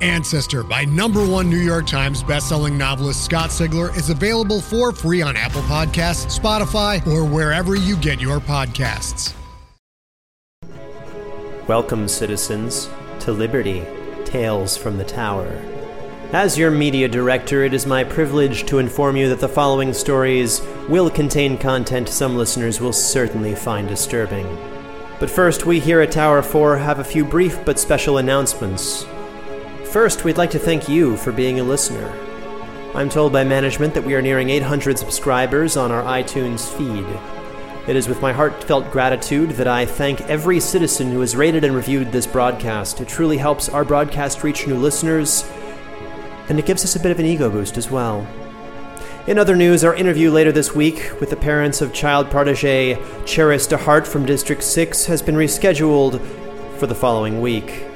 Ancestor by number one New York Times bestselling novelist Scott Sigler is available for free on Apple Podcasts, Spotify, or wherever you get your podcasts. Welcome, citizens, to Liberty Tales from the Tower. As your media director, it is my privilege to inform you that the following stories will contain content some listeners will certainly find disturbing. But first, we here at Tower 4 have a few brief but special announcements. First, we'd like to thank you for being a listener. I'm told by management that we are nearing 800 subscribers on our iTunes feed. It is with my heartfelt gratitude that I thank every citizen who has rated and reviewed this broadcast. It truly helps our broadcast reach new listeners, and it gives us a bit of an ego boost as well. In other news, our interview later this week with the parents of child protege Cheris DeHart from District 6 has been rescheduled for the following week.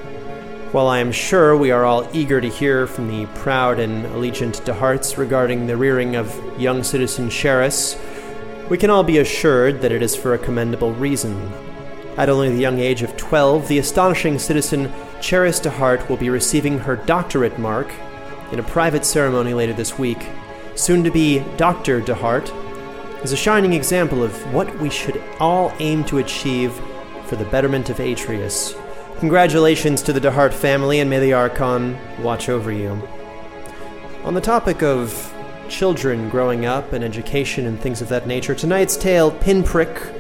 While I am sure we are all eager to hear from the proud and allegiant de DeHarts regarding the rearing of young citizen Cheris, we can all be assured that it is for a commendable reason. At only the young age of 12, the astonishing citizen Cheris de DeHart will be receiving her doctorate mark in a private ceremony later this week. Soon to be Dr. de DeHart is a shining example of what we should all aim to achieve for the betterment of Atreus. Congratulations to the DeHart family, and may the Archon watch over you. On the topic of children growing up and education and things of that nature, tonight's tale, Pinprick,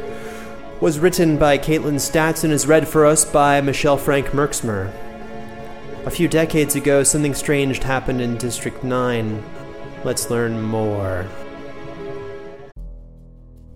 was written by Kaitlin Statz and is read for us by Michelle Frank Merksamer. A few decades ago, something strange happened in District 9. Let's learn more.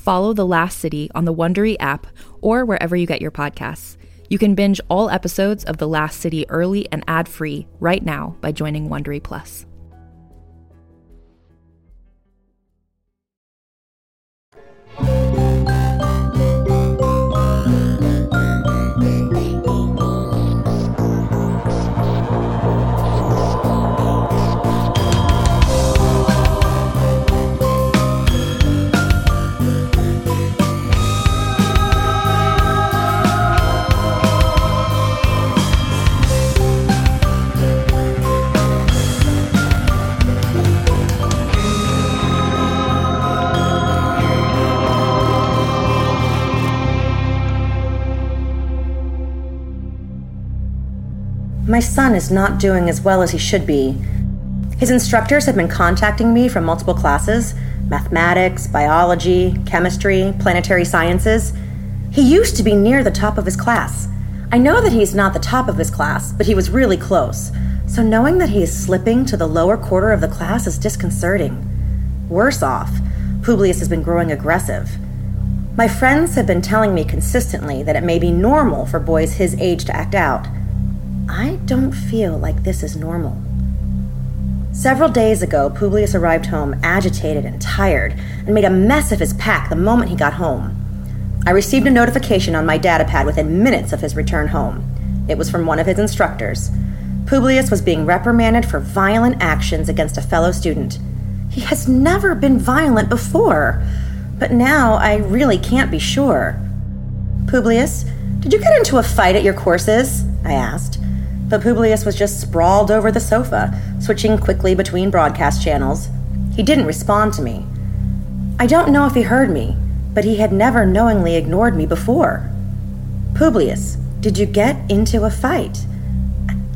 Follow The Last City on the Wondery app or wherever you get your podcasts. You can binge all episodes of The Last City early and ad-free right now by joining Wondery Plus. My son is not doing as well as he should be. His instructors have been contacting me from multiple classes mathematics, biology, chemistry, planetary sciences. He used to be near the top of his class. I know that he's not the top of his class, but he was really close. So knowing that he is slipping to the lower quarter of the class is disconcerting. Worse off, Publius has been growing aggressive. My friends have been telling me consistently that it may be normal for boys his age to act out. I don't feel like this is normal. Several days ago, Publius arrived home agitated and tired and made a mess of his pack the moment he got home. I received a notification on my datapad within minutes of his return home. It was from one of his instructors. Publius was being reprimanded for violent actions against a fellow student. He has never been violent before, but now I really can't be sure. Publius, did you get into a fight at your courses? I asked. But Publius was just sprawled over the sofa, switching quickly between broadcast channels. He didn't respond to me. I don't know if he heard me, but he had never knowingly ignored me before. Publius, did you get into a fight?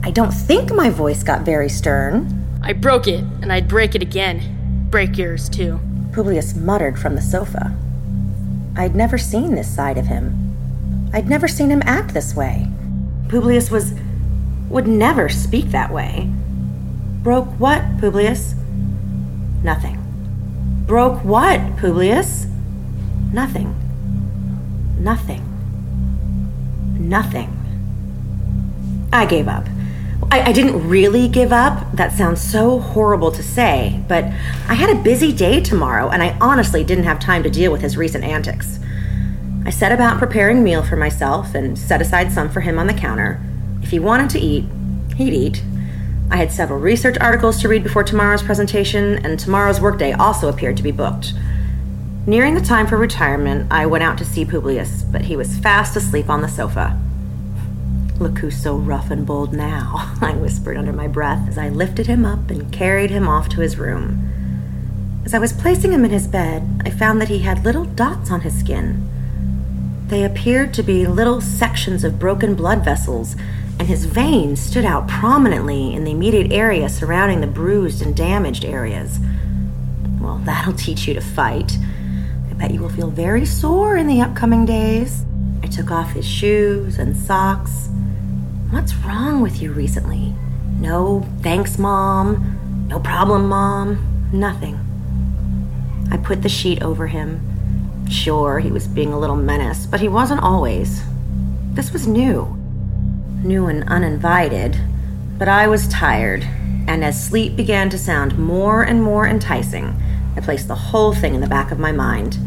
I don't think my voice got very stern. I broke it, and I'd break it again. Break yours, too. Publius muttered from the sofa. I'd never seen this side of him. I'd never seen him act this way. Publius was. Would never speak that way. Broke what, Publius? Nothing. Broke what, Publius? Nothing. Nothing. Nothing. I gave up. I, I, didn't really give up. That sounds so horrible to say, but I had a busy day tomorrow, and I honestly didn't have time to deal with his recent antics. I set about preparing meal for myself and set aside some for him on the counter. He wanted to eat, he'd eat. I had several research articles to read before tomorrow's presentation, and tomorrow's workday also appeared to be booked. Nearing the time for retirement, I went out to see Publius, but he was fast asleep on the sofa. Look who's so rough and bold now, I whispered under my breath as I lifted him up and carried him off to his room. As I was placing him in his bed, I found that he had little dots on his skin. They appeared to be little sections of broken blood vessels, and his veins stood out prominently in the immediate area surrounding the bruised and damaged areas. Well, that'll teach you to fight. I bet you will feel very sore in the upcoming days. I took off his shoes and socks. What's wrong with you recently? No, thanks, Mom. No problem, Mom. Nothing. I put the sheet over him Sure, he was being a little menace, but he wasn't always. This was new. New and uninvited. But I was tired, and as sleep began to sound more and more enticing, I placed the whole thing in the back of my mind.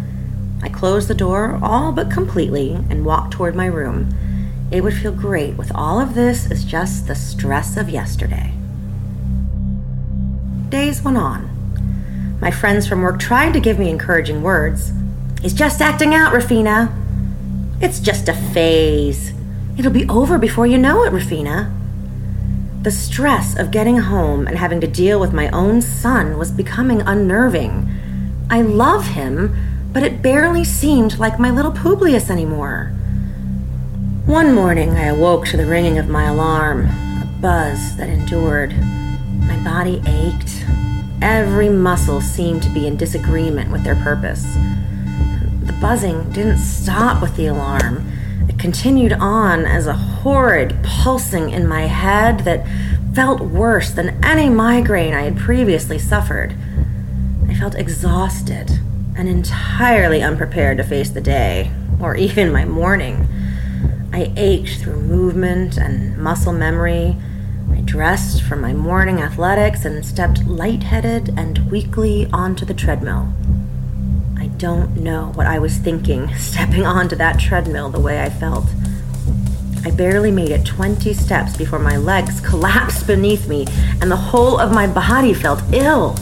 I closed the door all but completely and walked toward my room. It would feel great with all of this as just the stress of yesterday. Days went on. My friends from work tried to give me encouraging words, He's just acting out, Rufina. It's just a phase. It'll be over before you know it, Rufina. The stress of getting home and having to deal with my own son was becoming unnerving. I love him, but it barely seemed like my little Publius anymore. One morning, I awoke to the ringing of my alarm, a buzz that endured. My body ached. Every muscle seemed to be in disagreement with their purpose buzzing didn't stop with the alarm. It continued on as a horrid pulsing in my head that felt worse than any migraine I had previously suffered. I felt exhausted and entirely unprepared to face the day, or even my morning. I ached through movement and muscle memory. I dressed for my morning athletics and stepped lightheaded and weakly onto the treadmill don't know what I was thinking stepping onto that treadmill the way I felt. I barely made it 20 steps before my legs collapsed beneath me and the whole of my body felt ill.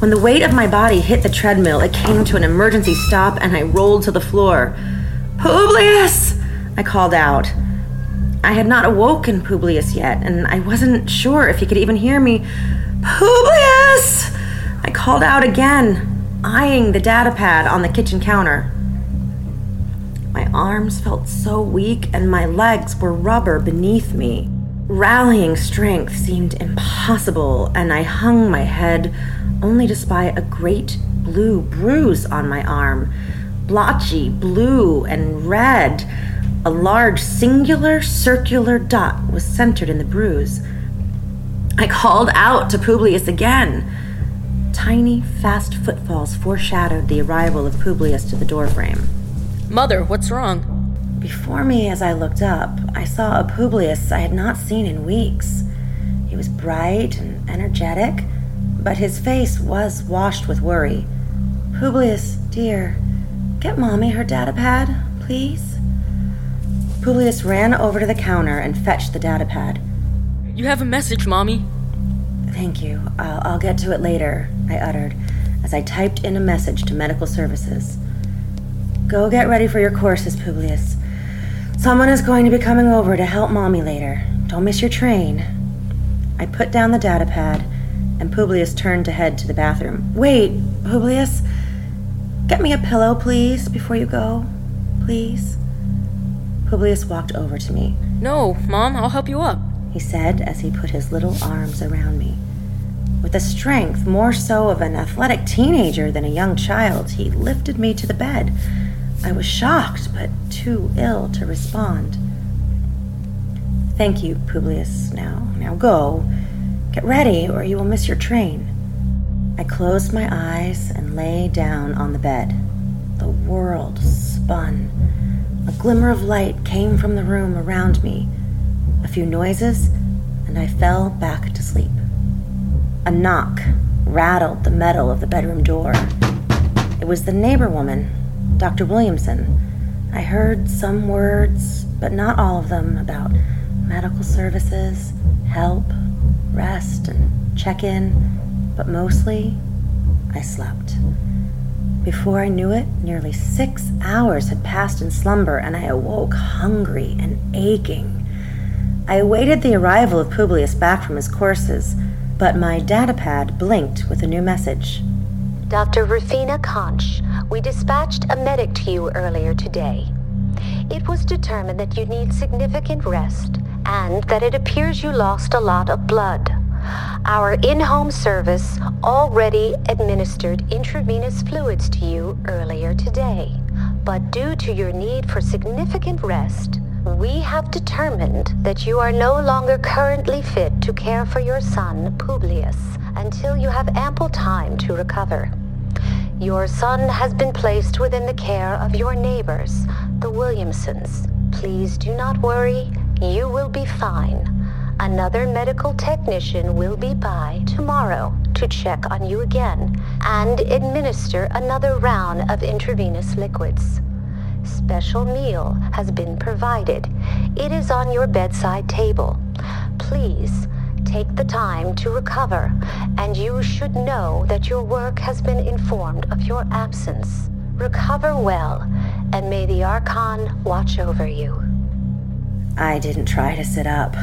When the weight of my body hit the treadmill, it came to an emergency stop and I rolled to the floor. Publius! I called out. I had not awoken Publius yet, and I wasn't sure if he could even hear me. Publius! I called out again eyeing the data pad on the kitchen counter. My arms felt so weak and my legs were rubber beneath me. Rallying strength seemed impossible, and I hung my head only to spy a great blue bruise on my arm. Blotchy blue and red. A large singular circular dot was centered in the bruise. I called out to Publius again. Tiny, fast footfalls foreshadowed the arrival of Publius to the doorframe. Mother, what's wrong? Before me, as I looked up, I saw a Publius I had not seen in weeks. He was bright and energetic, but his face was washed with worry. Publius, dear, get Mommy her datapad, please. Publius ran over to the counter and fetched the datapad. You have a message, Mommy. Thank you. I'll, I'll get to it later, I uttered as I typed in a message to medical services. Go get ready for your courses, Publius. Someone is going to be coming over to help Mommy later. Don't miss your train. I put down the datapad, and Publius turned to head to the bathroom. Wait, Publius. Get me a pillow, please, before you go. Please. Publius walked over to me. No, Mom, I'll help you up, he said as he put his little arms around me. With the strength more so of an athletic teenager than a young child, he lifted me to the bed. I was shocked, but too ill to respond. Thank you, Publius. Now, now go. Get ready, or you will miss your train. I closed my eyes and lay down on the bed. The world spun. A glimmer of light came from the room around me. A few noises, and I fell back to sleep. A knock rattled the metal of the bedroom door. It was the neighbor woman, Dr. Williamson. I heard some words, but not all of them, about medical services, help, rest, and check in, but mostly I slept. Before I knew it, nearly six hours had passed in slumber, and I awoke hungry and aching. I awaited the arrival of Publius back from his courses, but my datapad blinked with a new message. Dr. Rufina Conch, we dispatched a medic to you earlier today. It was determined that you need significant rest and that it appears you lost a lot of blood. Our in home service already administered intravenous fluids to you earlier today. But due to your need for significant rest, we have determined that you are no longer currently fit to care for your son, Publius, until you have ample time to recover. Your son has been placed within the care of your neighbors, the Williamsons. Please do not worry, you will be fine. Another medical technician will be by tomorrow to check on you again and administer another round of intravenous liquids. Special meal has been provided. It is on your bedside table. Please take the time to recover, and you should know that your work has been informed of your absence. Recover well, and may the Archon watch over you. I didn't try to sit up.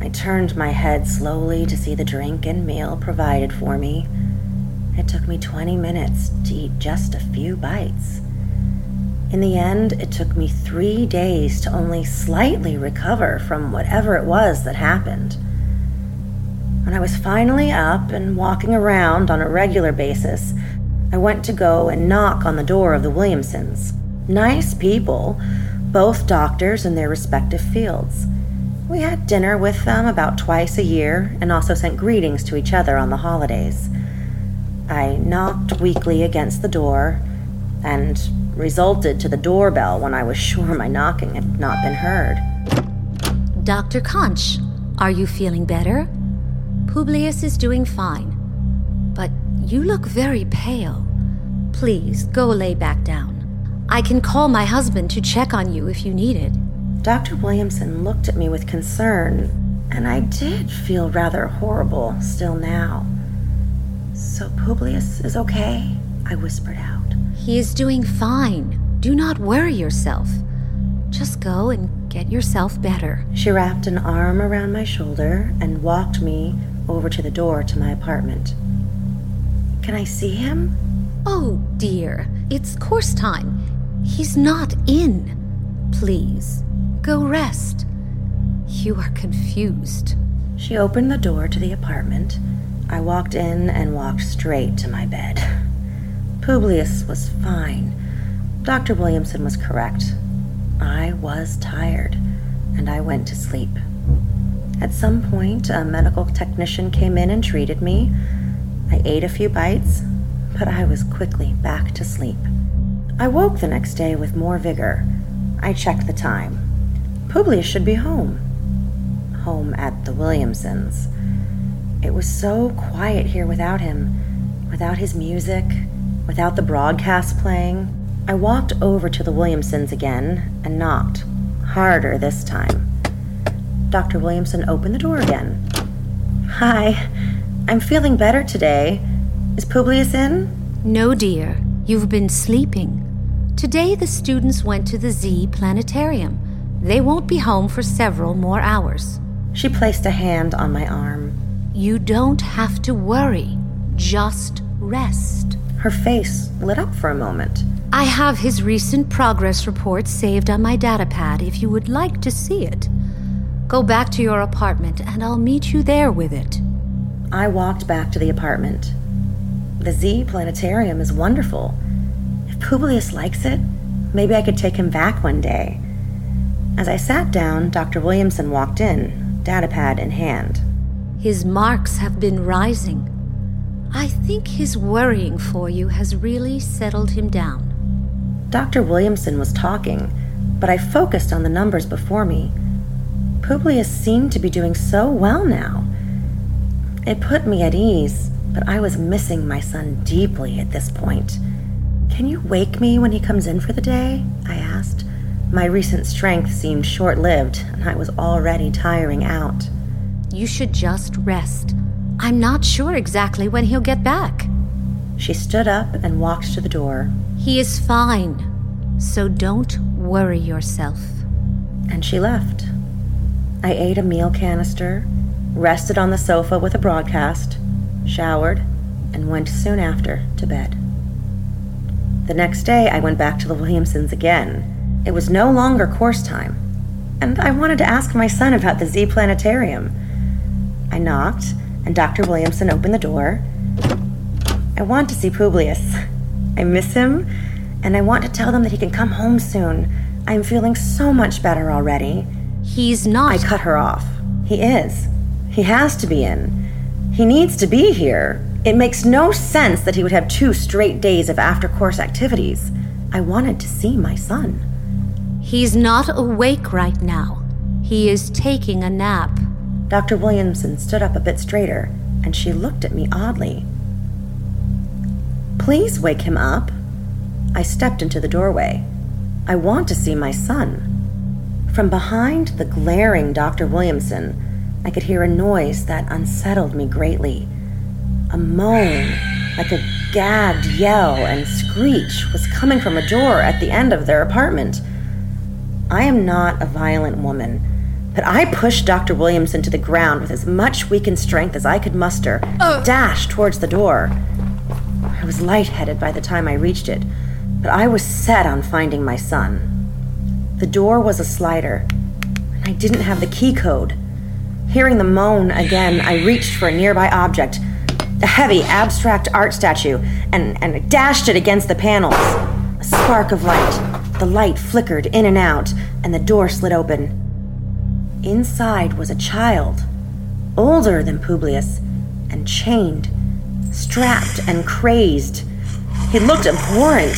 I turned my head slowly to see the drink and meal provided for me. It took me 20 minutes to eat just a few bites. In the end, it took me three days to only slightly recover from whatever it was that happened. When I was finally up and walking around on a regular basis, I went to go and knock on the door of the Williamsons. Nice people, both doctors in their respective fields. We had dinner with them about twice a year and also sent greetings to each other on the holidays. I knocked weakly against the door and resulted to the doorbell when I was sure my knocking had not been heard. Dr. Conch, are you feeling better? Publius is doing fine. But you look very pale. Please go lay back down. I can call my husband to check on you if you need it. Dr. Williamson looked at me with concern, and I did feel rather horrible still now. So Publius is okay? I whispered out. He is doing fine. Do not worry yourself. Just go and get yourself better. She wrapped an arm around my shoulder and walked me over to the door to my apartment. Can I see him? Oh, dear. It's course time. He's not in. Please, go rest. You are confused. She opened the door to the apartment. I walked in and walked straight to my bed. Publius was fine. Dr. Williamson was correct. I was tired, and I went to sleep. At some point, a medical technician came in and treated me. I ate a few bites, but I was quickly back to sleep. I woke the next day with more vigor. I checked the time. Publius should be home. Home at the Williamsons. It was so quiet here without him, without his music, without the broadcast playing. I walked over to the Williamsons again and knocked, harder this time. Dr. Williamson opened the door again. Hi, I'm feeling better today. Is Publius in? No, dear. You've been sleeping. Today the students went to the Z Planetarium. They won't be home for several more hours. She placed a hand on my arm. You don't have to worry. Just rest. Her face lit up for a moment. I have his recent progress report saved on my datapad if you would like to see it. Go back to your apartment and I'll meet you there with it. I walked back to the apartment. The Z Planetarium is wonderful. If Publius likes it, maybe I could take him back one day. As I sat down, Dr. Williamson walked in, datapad in hand. His marks have been rising. I think his worrying for you has really settled him down. Dr. Williamson was talking, but I focused on the numbers before me. Publius seemed to be doing so well now. It put me at ease, but I was missing my son deeply at this point. Can you wake me when he comes in for the day? I asked. My recent strength seemed short lived, and I was already tiring out. You should just rest. I'm not sure exactly when he'll get back. She stood up and walked to the door. He is fine, so don't worry yourself. And she left. I ate a meal canister, rested on the sofa with a broadcast, showered, and went soon after to bed. The next day, I went back to the Williamsons again. It was no longer course time, and I wanted to ask my son about the Z Planetarium. I knocked, and Dr. Williamson opened the door. I want to see Publius. I miss him, and I want to tell them that he can come home soon. I'm feeling so much better already. He's not. I cut her off. He is. He has to be in. He needs to be here. It makes no sense that he would have two straight days of after course activities. I wanted to see my son. He's not awake right now. He is taking a nap. Dr. Williamson stood up a bit straighter, and she looked at me oddly. Please wake him up. I stepped into the doorway. I want to see my son. From behind the glaring Dr. Williamson, I could hear a noise that unsettled me greatly. A moan, like a gagged yell and screech, was coming from a door at the end of their apartment. I am not a violent woman, but I pushed Dr. Williamson to the ground with as much weakened strength as I could muster, uh. dashed towards the door. I was lightheaded by the time I reached it, but I was set on finding my son. The door was a slider, and I didn't have the key code. Hearing the moan again, I reached for a nearby object, a heavy, abstract art statue, and, and dashed it against the panels. A spark of light. The light flickered in and out, and the door slid open. Inside was a child, older than Publius, and chained, strapped, and crazed. He looked abhorrent.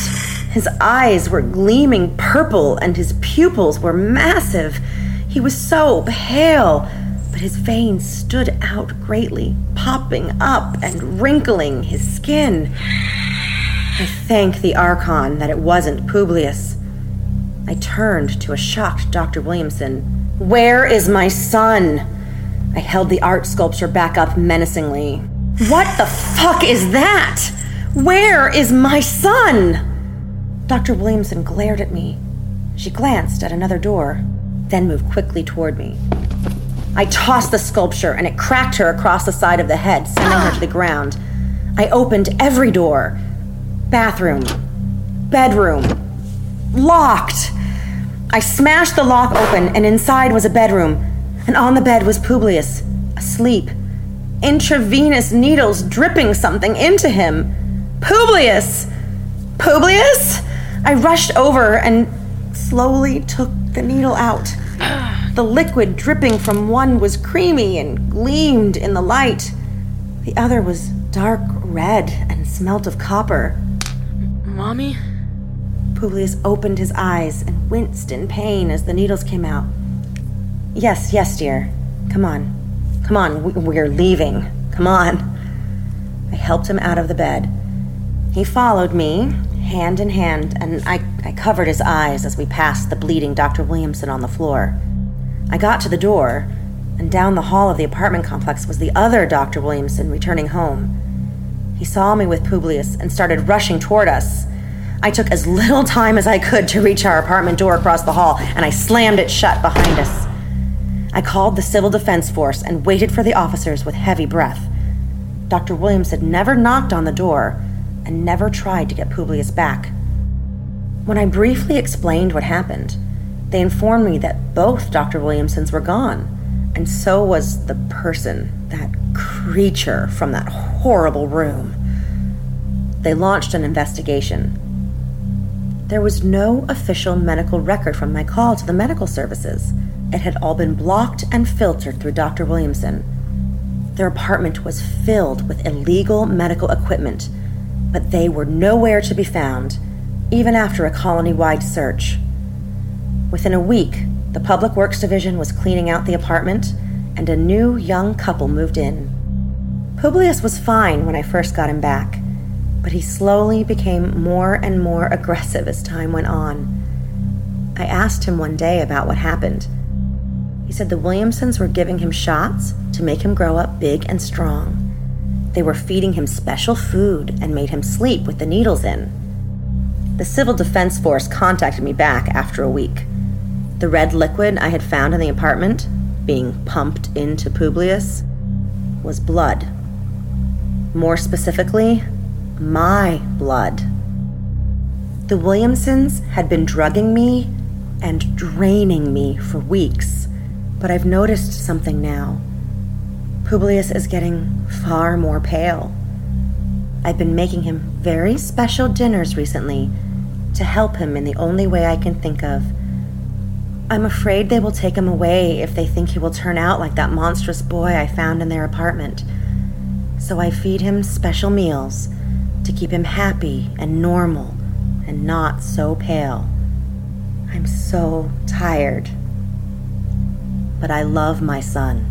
His eyes were gleaming purple, and his pupils were massive. He was so pale but his veins stood out greatly, popping up and wrinkling his skin. I thank the Archon that it wasn't Publius. I turned to a shocked Dr. Williamson. Where is my son? I held the art sculpture back up menacingly. What the fuck is that? Where is my son? Dr. Williamson glared at me. She glanced at another door, then moved quickly toward me. I tossed the sculpture and it cracked her across the side of the head, sending her to the ground. I opened every door bathroom, bedroom, locked. I smashed the lock open, and inside was a bedroom. And on the bed was Publius, asleep. Intravenous needles dripping something into him. Publius! Publius! I rushed over and slowly took the needle out. The liquid dripping from one was creamy and gleamed in the light. The other was dark red and smelt of copper. Mommy? Publius opened his eyes and winced in pain as the needles came out. Yes, yes, dear. Come on. Come on, we're leaving. Come on. I helped him out of the bed. He followed me, hand in hand, and I, I covered his eyes as we passed the bleeding Dr. Williamson on the floor. I got to the door, and down the hall of the apartment complex was the other Dr. Williamson returning home. He saw me with Publius and started rushing toward us. I took as little time as I could to reach our apartment door across the hall, and I slammed it shut behind us. I called the Civil Defense Force and waited for the officers with heavy breath. Dr. Williams had never knocked on the door and never tried to get Publius back. When I briefly explained what happened, they informed me that both Dr. Williamsons were gone, and so was the person, that creature from that horrible room. They launched an investigation. There was no official medical record from my call to the medical services. It had all been blocked and filtered through Dr. Williamson. Their apartment was filled with illegal medical equipment, but they were nowhere to be found, even after a colony wide search. Within a week, the Public Works Division was cleaning out the apartment, and a new young couple moved in. Publius was fine when I first got him back, but he slowly became more and more aggressive as time went on. I asked him one day about what happened. He said the Williamsons were giving him shots to make him grow up big and strong. They were feeding him special food and made him sleep with the needles in. The Civil Defense Force contacted me back after a week. The red liquid I had found in the apartment, being pumped into Publius, was blood. More specifically, my blood. The Williamsons had been drugging me and draining me for weeks, but I've noticed something now. Publius is getting far more pale. I've been making him very special dinners recently to help him in the only way I can think of I'm afraid they will take him away if they think he will turn out like that monstrous boy I found in their apartment. So I feed him special meals to keep him happy and normal and not so pale. I'm so tired. But I love my son.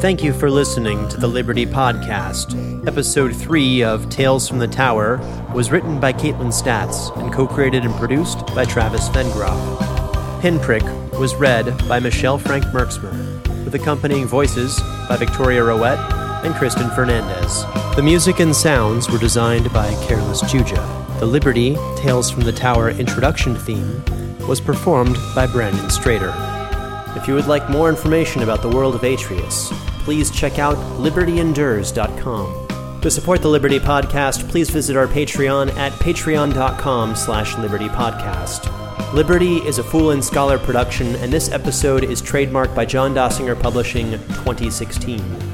Thank you for listening to the Liberty Podcast. Episode 3 of Tales from the Tower was written by Kaitlin Statz and co created and produced by Travis Vengroff. Pinprick was read by Michelle Frank Merksamer, with accompanying voices by Victoria Rowett and Kristien Fernandez. The music and sounds were designed by Careless Juja. The Liberty Tales from the Tower introduction theme was performed by Brandon Strader. If you would like more information about the world of Atreus, please check out libertyendures.com. To support the Liberty Podcast, please visit our Patreon at patreon.com slash libertypodcast. Liberty is a Fool and Scholar production, and this episode is trademarked by John Dossinger Publishing 2016.